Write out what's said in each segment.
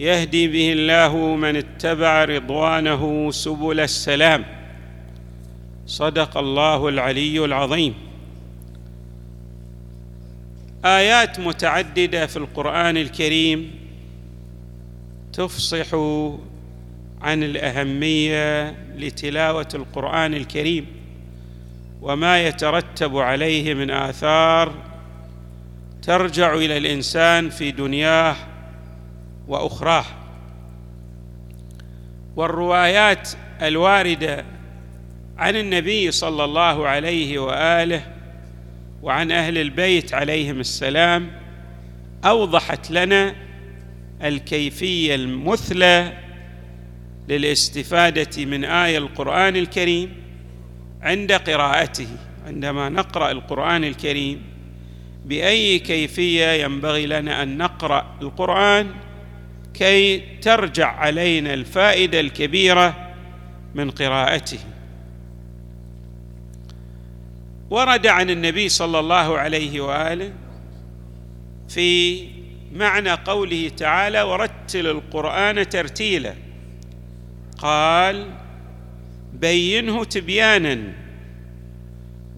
يهدي به الله من اتبع رضوانه سبل السلام. صدق الله العلي العظيم. آيات متعددة في القرآن الكريم تفصح عن الأهمية لتلاوة القرآن الكريم وما يترتب عليه من آثار ترجع إلى الإنسان في دنياه وأخراه. والروايات الواردة عن النبي صلى الله عليه وآله وعن أهل البيت عليهم السلام أوضحت لنا الكيفية المثلى للاستفادة من آية القرآن الكريم عند قراءته عندما نقرأ القرآن الكريم بأي كيفية ينبغي لنا أن نقرأ القرآن كي ترجع علينا الفائدة الكبيرة من قراءته. ورد عن النبي صلى الله عليه وآله في معنى قوله تعالى ورتل القرآن ترتيلا قال بينه تبيانا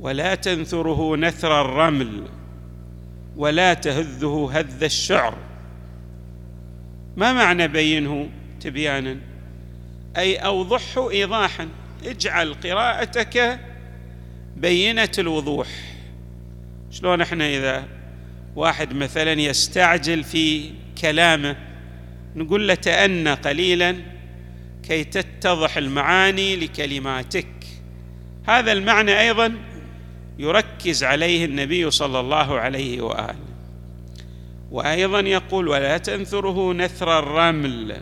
ولا تنثره نثر الرمل ولا تهذه هذ الشعر ما معنى بينه تبيانا؟ أي أوضحه ايضاحا. اجعل قراءتك بينة الوضوح. شلون إحنا إذا واحد مثلا يستعجل في كلامه نقول له تأنى قليلا كي تتضح المعاني لكلماتك. هذا المعنى أيضا يركز عليه النبي صلى الله عليه وآله. وأيضا يقول ولا تنثره نثر الرمل.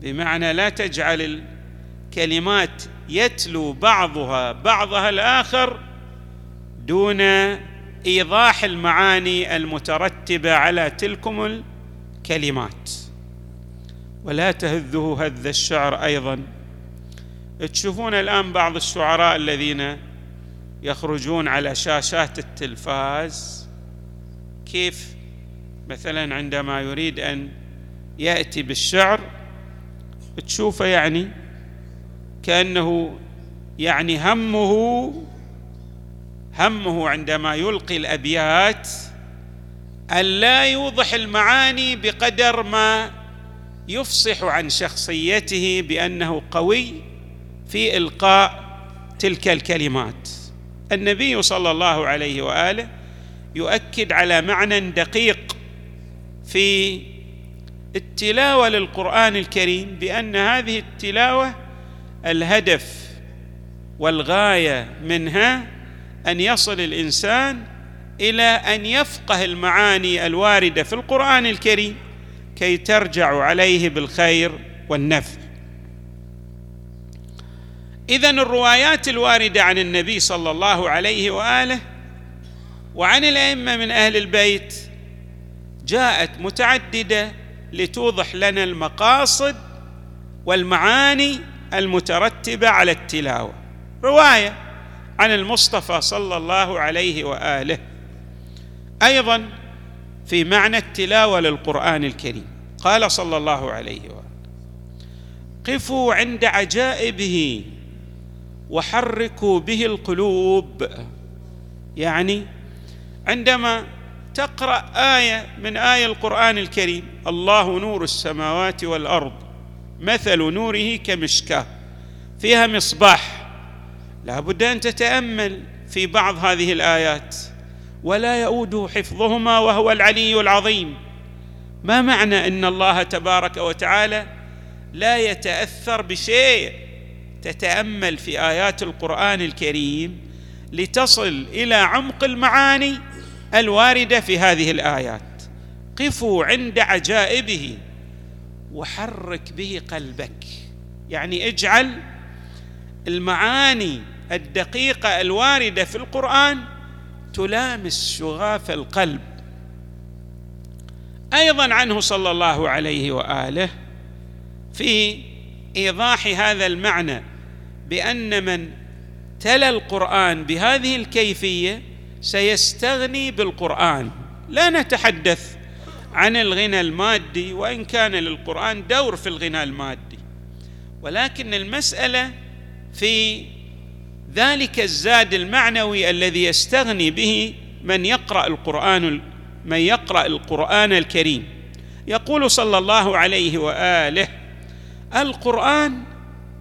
بمعنى لا تجعل الكلمات يتلو بعضها بعضها الآخر دون إيضاح المعاني المترتبة على تلكم الكلمات. ولا تهذه هذ الشعر أيضا. تشوفون الآن بعض الشعراء الذين يخرجون على شاشات التلفاز كيف مثلا عندما يريد أن يأتي بالشعر تشوفه يعني كأنه يعني همه همه عندما يلقي الأبيات أن لا يوضح المعاني بقدر ما يفصح عن شخصيته بأنه قوي في إلقاء تلك الكلمات. النبي صلى الله عليه وآله يؤكد على معنى دقيق في التلاوة للقرآن الكريم بأن هذه التلاوة الهدف والغاية منها أن يصل الإنسان إلى أن يفقه المعاني الواردة في القرآن الكريم كي ترجع عليه بالخير والنفع. اذا الروايات الواردة عن النبي صلى الله عليه وآله وعن الأئمة من أهل البيت جاءت متعددة لتوضح لنا المقاصد والمعاني المترتبة على التلاوة. رواية عن المصطفى صلى الله عليه وآله أيضا في معنى التلاوة للقرآن الكريم. قال صلى الله عليه وآله قفوا عند عجائبه وحركوا به القلوب. يعني عندما تقرأ آية من آية القرآن الكريم. الله نور السماوات والأرض مثل نوره كمشكاة فيها مصباح. لا بد أن تتأمل في بعض هذه الآيات. ولا يؤوده حفظهما وهو العلي العظيم. ما معنى إن الله تبارك وتعالى لا يتأثر بشيء؟ تتأمل في آيات القرآن الكريم لتصل إلى عمق المعاني. الواردة في هذه الآيات. قفوا عند عجائبه وحرك به قلبك. يعني اجعل المعاني الدقيقة الواردة في القرآن تلامس شغاف القلب. أيضا عنه صلى الله عليه وآله في إيضاح هذا المعنى بأن من تلا القرآن بهذه الكيفية سيستغني بالقرآن. لا نتحدث عن الغنى المادي وإن كان للقرآن دور في الغنى المادي. ولكن المسألة في ذلك الزاد المعنوي الذي يستغني به من يقرأ القرآن من يقرأ القرآن الكريم. يقول صلى الله عليه وآله القرآن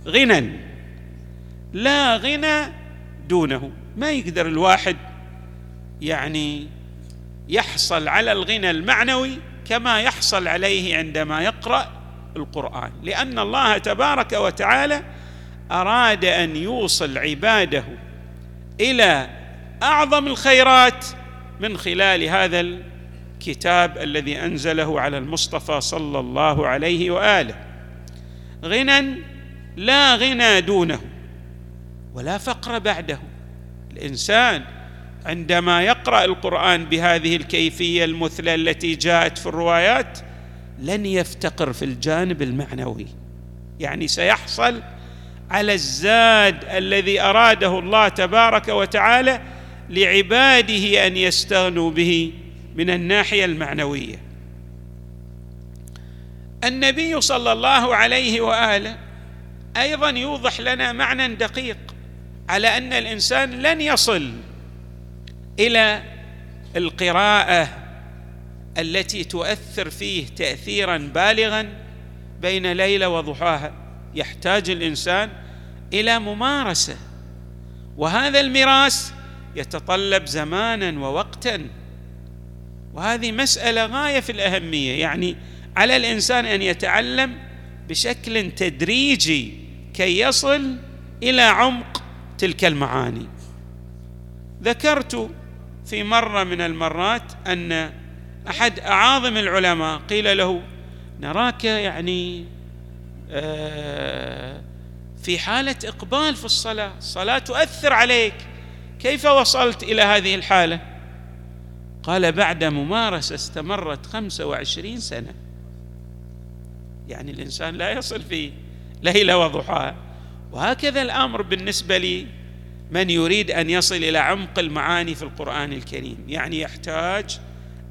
غنى لا غنى دونه. ما يقدر الواحد يعني يحصل على الغنى المعنوي كما يحصل عليه عندما يقرأ القرآن. لأن الله تبارك وتعالى أراد أن يوصل عباده إلى أعظم الخيرات من خلال هذا الكتاب الذي أنزله على المصطفى صلى الله عليه وآله. غنى لا غنى دونه ولا فقر بعده. الإنسان عندما يقرأ القرآن بهذه الكيفية المثلى التي جاءت في الروايات لن يفتقر في الجانب المعنوي. يعني سيحصل على الزاد الذي أراده الله تبارك وتعالى لعباده أن يستغنوا به من الناحية المعنوية. النبي صلى الله عليه وآله أيضا يوضح لنا معنى دقيق على أن الإنسان لن يصل إلى القراءة التي تؤثر فيه تاثيرا بالغا بين ليلة وضحاها. يحتاج الإنسان إلى ممارسة وهذا الميراث يتطلب زمانا ووقتا. وهذه مسألة غاية في الأهمية يعني على الإنسان أن يتعلم بشكل تدريجي كي يصل إلى عمق تلك المعاني. ذكرت في مرة من المرات أن أحد أعاظم العلماء قيل له نراك يعني آه، في حالة إقبال في الصلاة الصلاة تؤثر عليك كيف وصلت إلى هذه الحالة؟ قال بعد ممارسة استمرت خمسه وعشرين سنة. يعني الإنسان لا يصل في ليلة وضحاها. وهكذا الأمر بالنسبة لي. من يريد أن يصل إلى عمق المعاني في القرآن الكريم. يعني يحتاج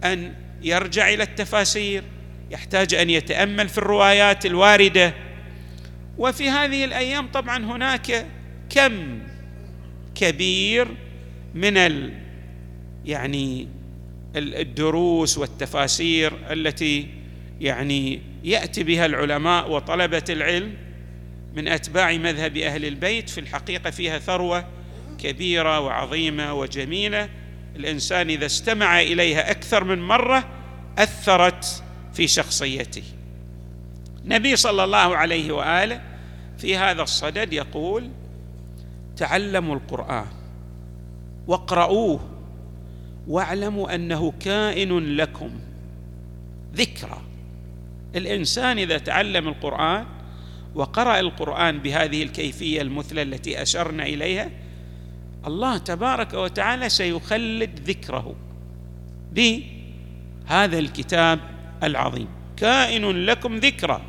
أن يرجع إلى التفاسير يحتاج أن يتأمل في الروايات الواردة. وفي هذه الأيام طبعا هناك كم كبير من ال يعني الدروس والتفاسير التي يعني يأتي بها العلماء وطلبة العلم من أتباع مذهب أهل البيت. في الحقيقة فيها ثروة كبيرة وعظيمة وجميلة. الإنسان إذا استمع إليها أكثر من مرة أثرت في شخصيته. النبي صلى الله عليه وآله في هذا الصدد يقول تعلموا القرآن واقرؤوه واعلموا أنه كائن لكم. ذكرى. الإنسان إذا تعلم القرآن وقرأ القرآن بهذه الكيفية المثلى التي أشرنا إليها الله تبارك وتعالى سيخلد ذكره. بهذا الكتاب العظيم. كائن لكم ذكرى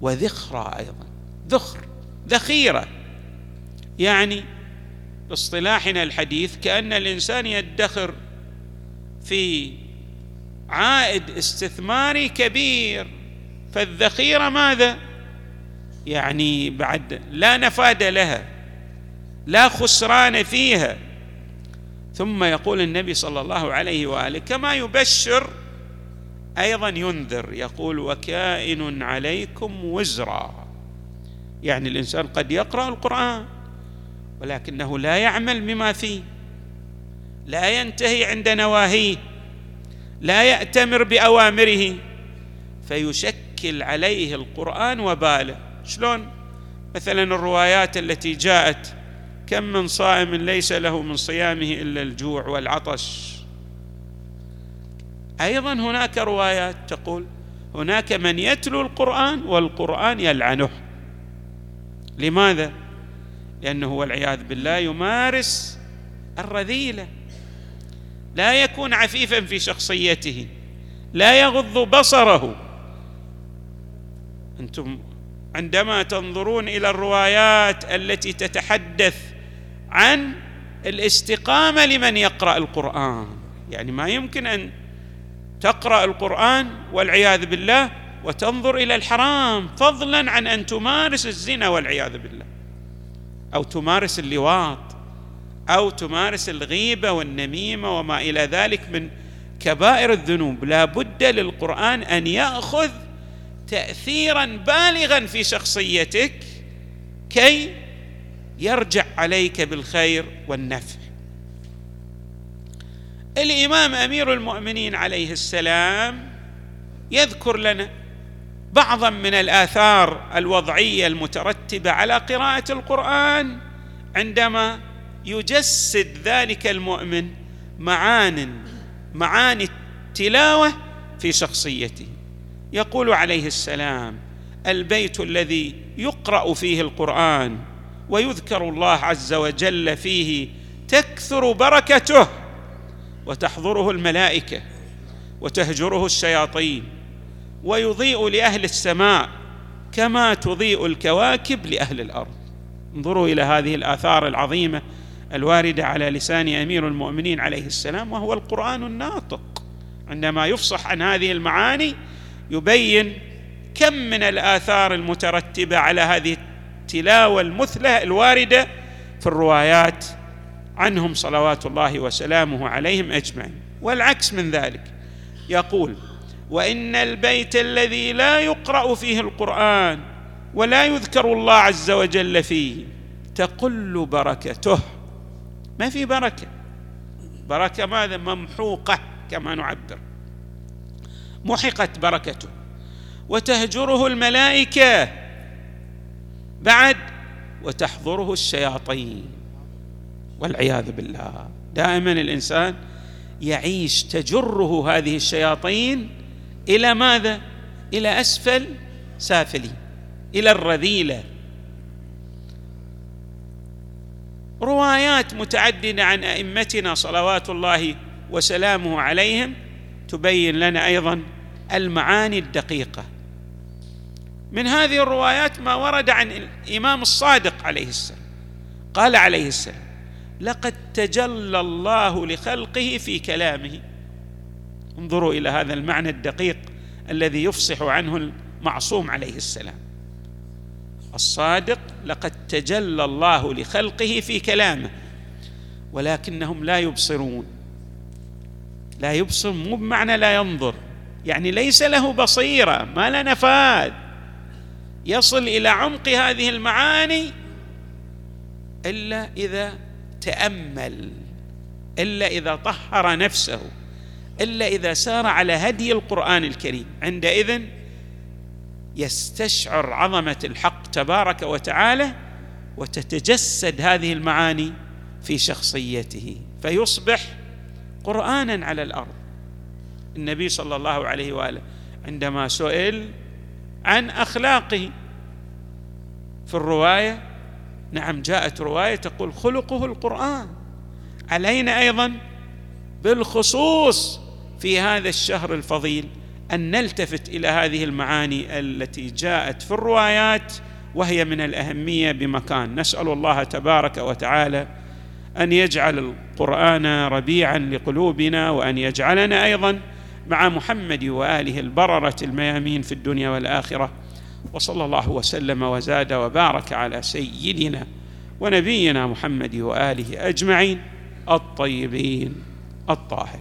وذخرى أيضا. ذخر ذخيرة. يعني باصطلاحنا الحديث كأن الإنسان يدخر في عائد استثماري كبير. فالذخيرة ماذا؟ يعني بعد لا نفاد لها. لا خسران فيها. ثم يقول النبي صلى الله عليه وآله كما يبشر أيضا ينذر يقول وكائن عليكم وزرا. يعني الإنسان قد يقرأ القرآن ولكنه لا يعمل بما فيه لا ينتهي عند نواهيه لا يأتمر بأوامره فيشكل عليه القرآن وباله. شلون؟ مثلا الروايات التي جاءت كم من صائم ليس له من صيامه إلا الجوع والعطش. أيضا هناك روايات تقول هناك من يتلو القرآن والقرآن يلعنه. لماذا؟ لأنه والعياذ بالله يمارس الرذيلة. لا يكون عفيفا في شخصيته. لا يغض بصره. أنتم عندما تنظرون إلى الروايات التي تتحدث عن الاستقامة لمن يقرأ القرآن. يعني ما يمكن أن تقرأ القرآن والعياذ بالله وتنظر إلى الحرام فضلا عن أن تمارس الزنا والعياذ بالله. أو تمارس اللواط أو تمارس الغيبة والنميمة وما إلى ذلك من كبائر الذنوب. لا بد للقرآن أن يأخذ تاثيرا بالغا في شخصيتك كي يرجع عليك بالخير والنفع. الإمام أمير المؤمنين عليه السلام يذكر لنا بعضا من الآثار الوضعية المترتبة على قراءة القرآن عندما يجسد ذلك المؤمن معان معاني التلاوة في شخصيته. يقول عليه السلام البيت الذي يقرأ فيه القرآن ويذكر الله عز وجل فيه تكثر بركته وتحضره الملائكة وتهجره الشياطين ويضيء لأهل السماء كما تضيء الكواكب لأهل الأرض. انظروا إلى هذه الآثار العظيمة الواردة على لسان أمير المؤمنين عليه السلام وهو القرآن الناطق. عندما يفصح عن هذه المعاني يبين كم من الآثار المترتبة على هذه التلاوة المثلى الواردة في الروايات عنهم صلوات الله وسلامه عليهم أجمعين. والعكس من ذلك يقول وإن البيت الذي لا يقرأ فيه القرآن ولا يذكر الله عز وجل فيه تقل بركته. ما في بركة. بركة ماذا؟ ممحوقة كما نعبر. محقت بركته. وتهجره الملائكة بعد وتحضره الشياطين والعياذ بالله. دائما الإنسان يعيش تجره هذه الشياطين إلى ماذا؟ إلى أسفل سافلي إلى الرذيلة. روايات متعددة عن أئمتنا صلوات الله وسلامه عليهم تبين لنا أيضا المعاني الدقيقة. من هذه الروايات ما ورد عن الإمام الصادق عليه السلام. قال عليه السلام لقد تجلى الله لخلقه في كلامه. انظروا إلى هذا المعنى الدقيق الذي يفصح عنه المعصوم عليه السلام. الصادق لقد تجلى الله لخلقه في كلامه. ولكنهم لا يبصرون. لا يبصر مو بمعنى لا ينظر. يعني ليس له بصيرة ما له نفاذ. يصل إلى عمق هذه المعاني إلا إذا تأمل إلا إذا طهر نفسه إلا إذا سار على هدي القرآن الكريم. عندئذ يستشعر عظمة الحق تبارك وتعالى وتتجسد هذه المعاني في شخصيته فيصبح قرانا على الأرض. النبي صلى الله عليه وآله عندما سئل عن أخلاقه. في الرواية نعم جاءت رواية تقول خلقه القرآن. علينا أيضا بالخصوص في هذا الشهر الفضيل أن نلتفت إلى هذه المعاني التي جاءت في الروايات وهي من الأهمية بمكان. نسأل الله تبارك وتعالى أن يجعل القرآن ربيعا لقلوبنا وأن يجعلنا أيضا مع محمد وآله البررة الميامين في الدنيا والآخرة وصلى الله وسلم وزاد وبارك على سيدنا ونبينا محمد وآله أجمعين الطيبين الطاهرين.